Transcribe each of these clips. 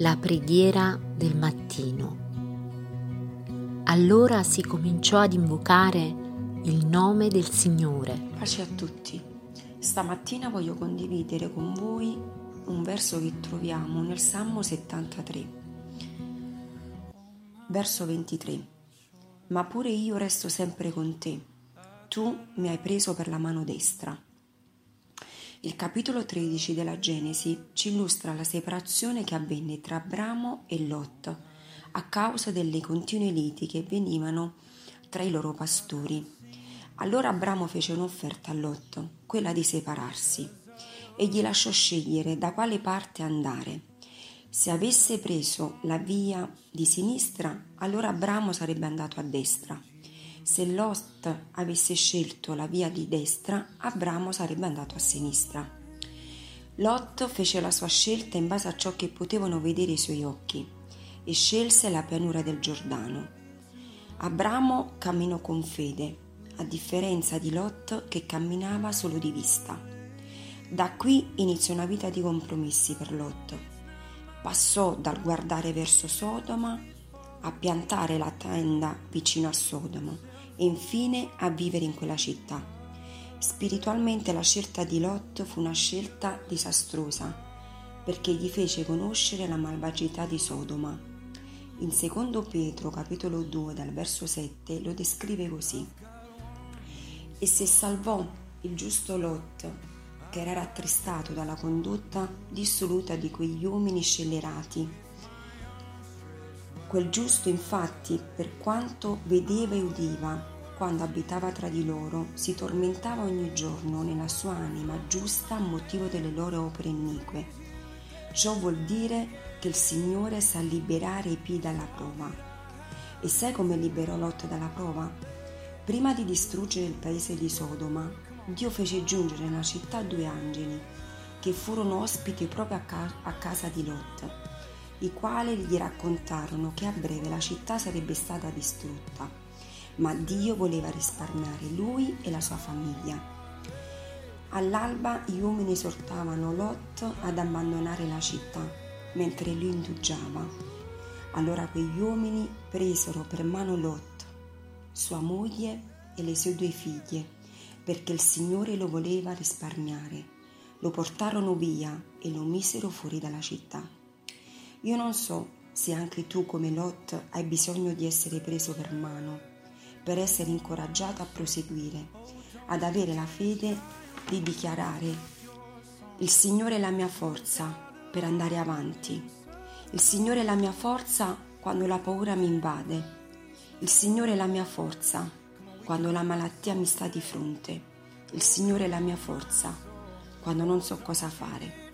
La preghiera del mattino. Allora si cominciò ad invocare il nome del Signore. Pace a tutti. Stamattina voglio condividere con voi un verso che troviamo nel Salmo 73, verso 23. Ma pure io resto sempre con te. Tu mi hai preso per la mano destra. Il capitolo 13 della Genesi ci illustra la separazione che avvenne tra Abramo e Lot a causa delle continue liti che venivano tra i loro pastori. Allora Abramo fece un'offerta a Lot, quella di separarsi, e gli lasciò scegliere da quale parte andare. Se avesse preso la via di sinistra, allora Abramo sarebbe andato a destra se Lot avesse scelto la via di destra, Abramo sarebbe andato a sinistra. Lot fece la sua scelta in base a ciò che potevano vedere i suoi occhi e scelse la pianura del Giordano. Abramo camminò con fede, a differenza di Lot che camminava solo di vista. Da qui iniziò una vita di compromessi per Lot. Passò dal guardare verso Sodoma a piantare la tenda vicino a Sodoma e infine a vivere in quella città. Spiritualmente la scelta di Lot fu una scelta disastrosa perché gli fece conoscere la malvagità di Sodoma. In 2 Pietro capitolo 2 dal verso 7 lo descrive così. E se salvò il giusto Lot, che era rattristato dalla condotta dissoluta di quegli uomini scellerati, Quel giusto infatti, per quanto vedeva e udiva, quando abitava tra di loro, si tormentava ogni giorno nella sua anima giusta a motivo delle loro opere inique. Ciò vuol dire che il Signore sa liberare i piedi dalla prova. E sai come liberò Lot dalla prova? Prima di distruggere il paese di Sodoma, Dio fece giungere nella città due angeli, che furono ospiti proprio a, ca- a casa di Lot i quali gli raccontarono che a breve la città sarebbe stata distrutta, ma Dio voleva risparmiare lui e la sua famiglia. All'alba gli uomini esortavano Lot ad abbandonare la città, mentre lui indugiava. Allora quegli uomini presero per mano Lot, sua moglie e le sue due figlie, perché il Signore lo voleva risparmiare. Lo portarono via e lo misero fuori dalla città. Io non so se anche tu come Lot hai bisogno di essere preso per mano, per essere incoraggiato a proseguire, ad avere la fede di dichiarare il Signore è la mia forza per andare avanti. Il Signore è la mia forza quando la paura mi invade. Il Signore è la mia forza quando la malattia mi sta di fronte. Il Signore è la mia forza quando non so cosa fare.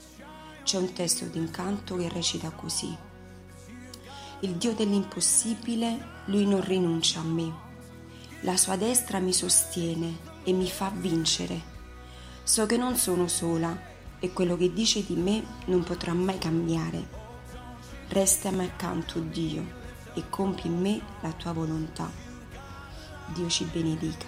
C'è un testo d'incanto che recita così. Il Dio dell'impossibile, lui non rinuncia a me. La sua destra mi sostiene e mi fa vincere. So che non sono sola e quello che dice di me non potrà mai cambiare. Resta a me accanto, Dio, e compi in me la tua volontà. Dio ci benedica.